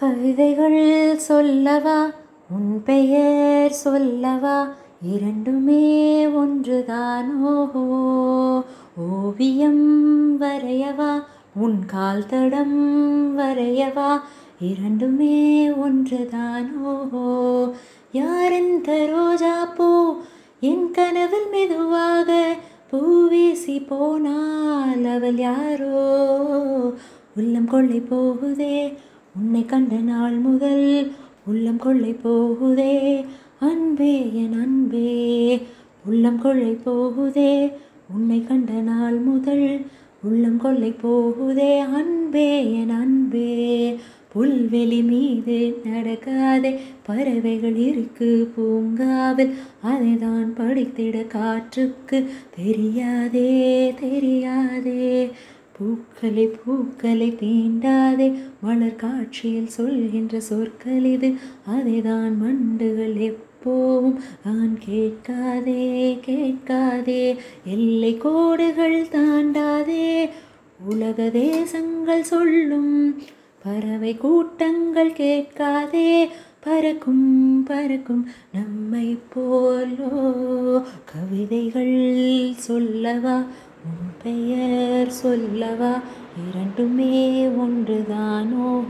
கவிதைகள் சொல்லவா? உன் பெயர் சொல்லவா? இரண்டுமே ஒன்றுதானோ? ஓவியம் வரையவா? உன் கால் தடம் வரையவா? இரண்டுமே ஒன்றுதானோ? யாரெந்த ரோஜா பூ? என் கனவில் மெதுவாக பூவீசி போனால் அவள் யாரோ? உள்ளம் கொள்ளை போகுதே உன்னை கண்ட நாள் முதல் உள்ளம் கொள்ளை போகுதே. அன்பே என் அன்பே உள்ளம் கொள்ளை போகுதே. உன்னை கண்ட நாள் முதல் உள்ளம் கொள்ளை போகுதே. அன்பே என் அன்பே புல்வெளி மீது நடக்காதே. பறவைகள் இருக்கு பூங்காவில் அதை தான் படித்திட காற்றுக்கு தெரியாதே தெரியாதே. பூக்களை பூக்களை தீண்டாதே. மலர் காட்சியில் சொல்கின்ற சொற்கள் இது. அதை தான் மண்டுகள் எப்போவும் நான் கேட்காதே கேட்காதே. எல்லை கோடுகள் தாண்டாதே. உலக தேசங்கள் சொல்லும் பறவை கூட்டங்கள் கேட்காதே. பறக்கும் பறக்கும் நம்மை போலோ. கவிதைகள் சொல்லவா? உன் பெயர் சொல்லவா? இரண்டுமே ஒன்றுதானோ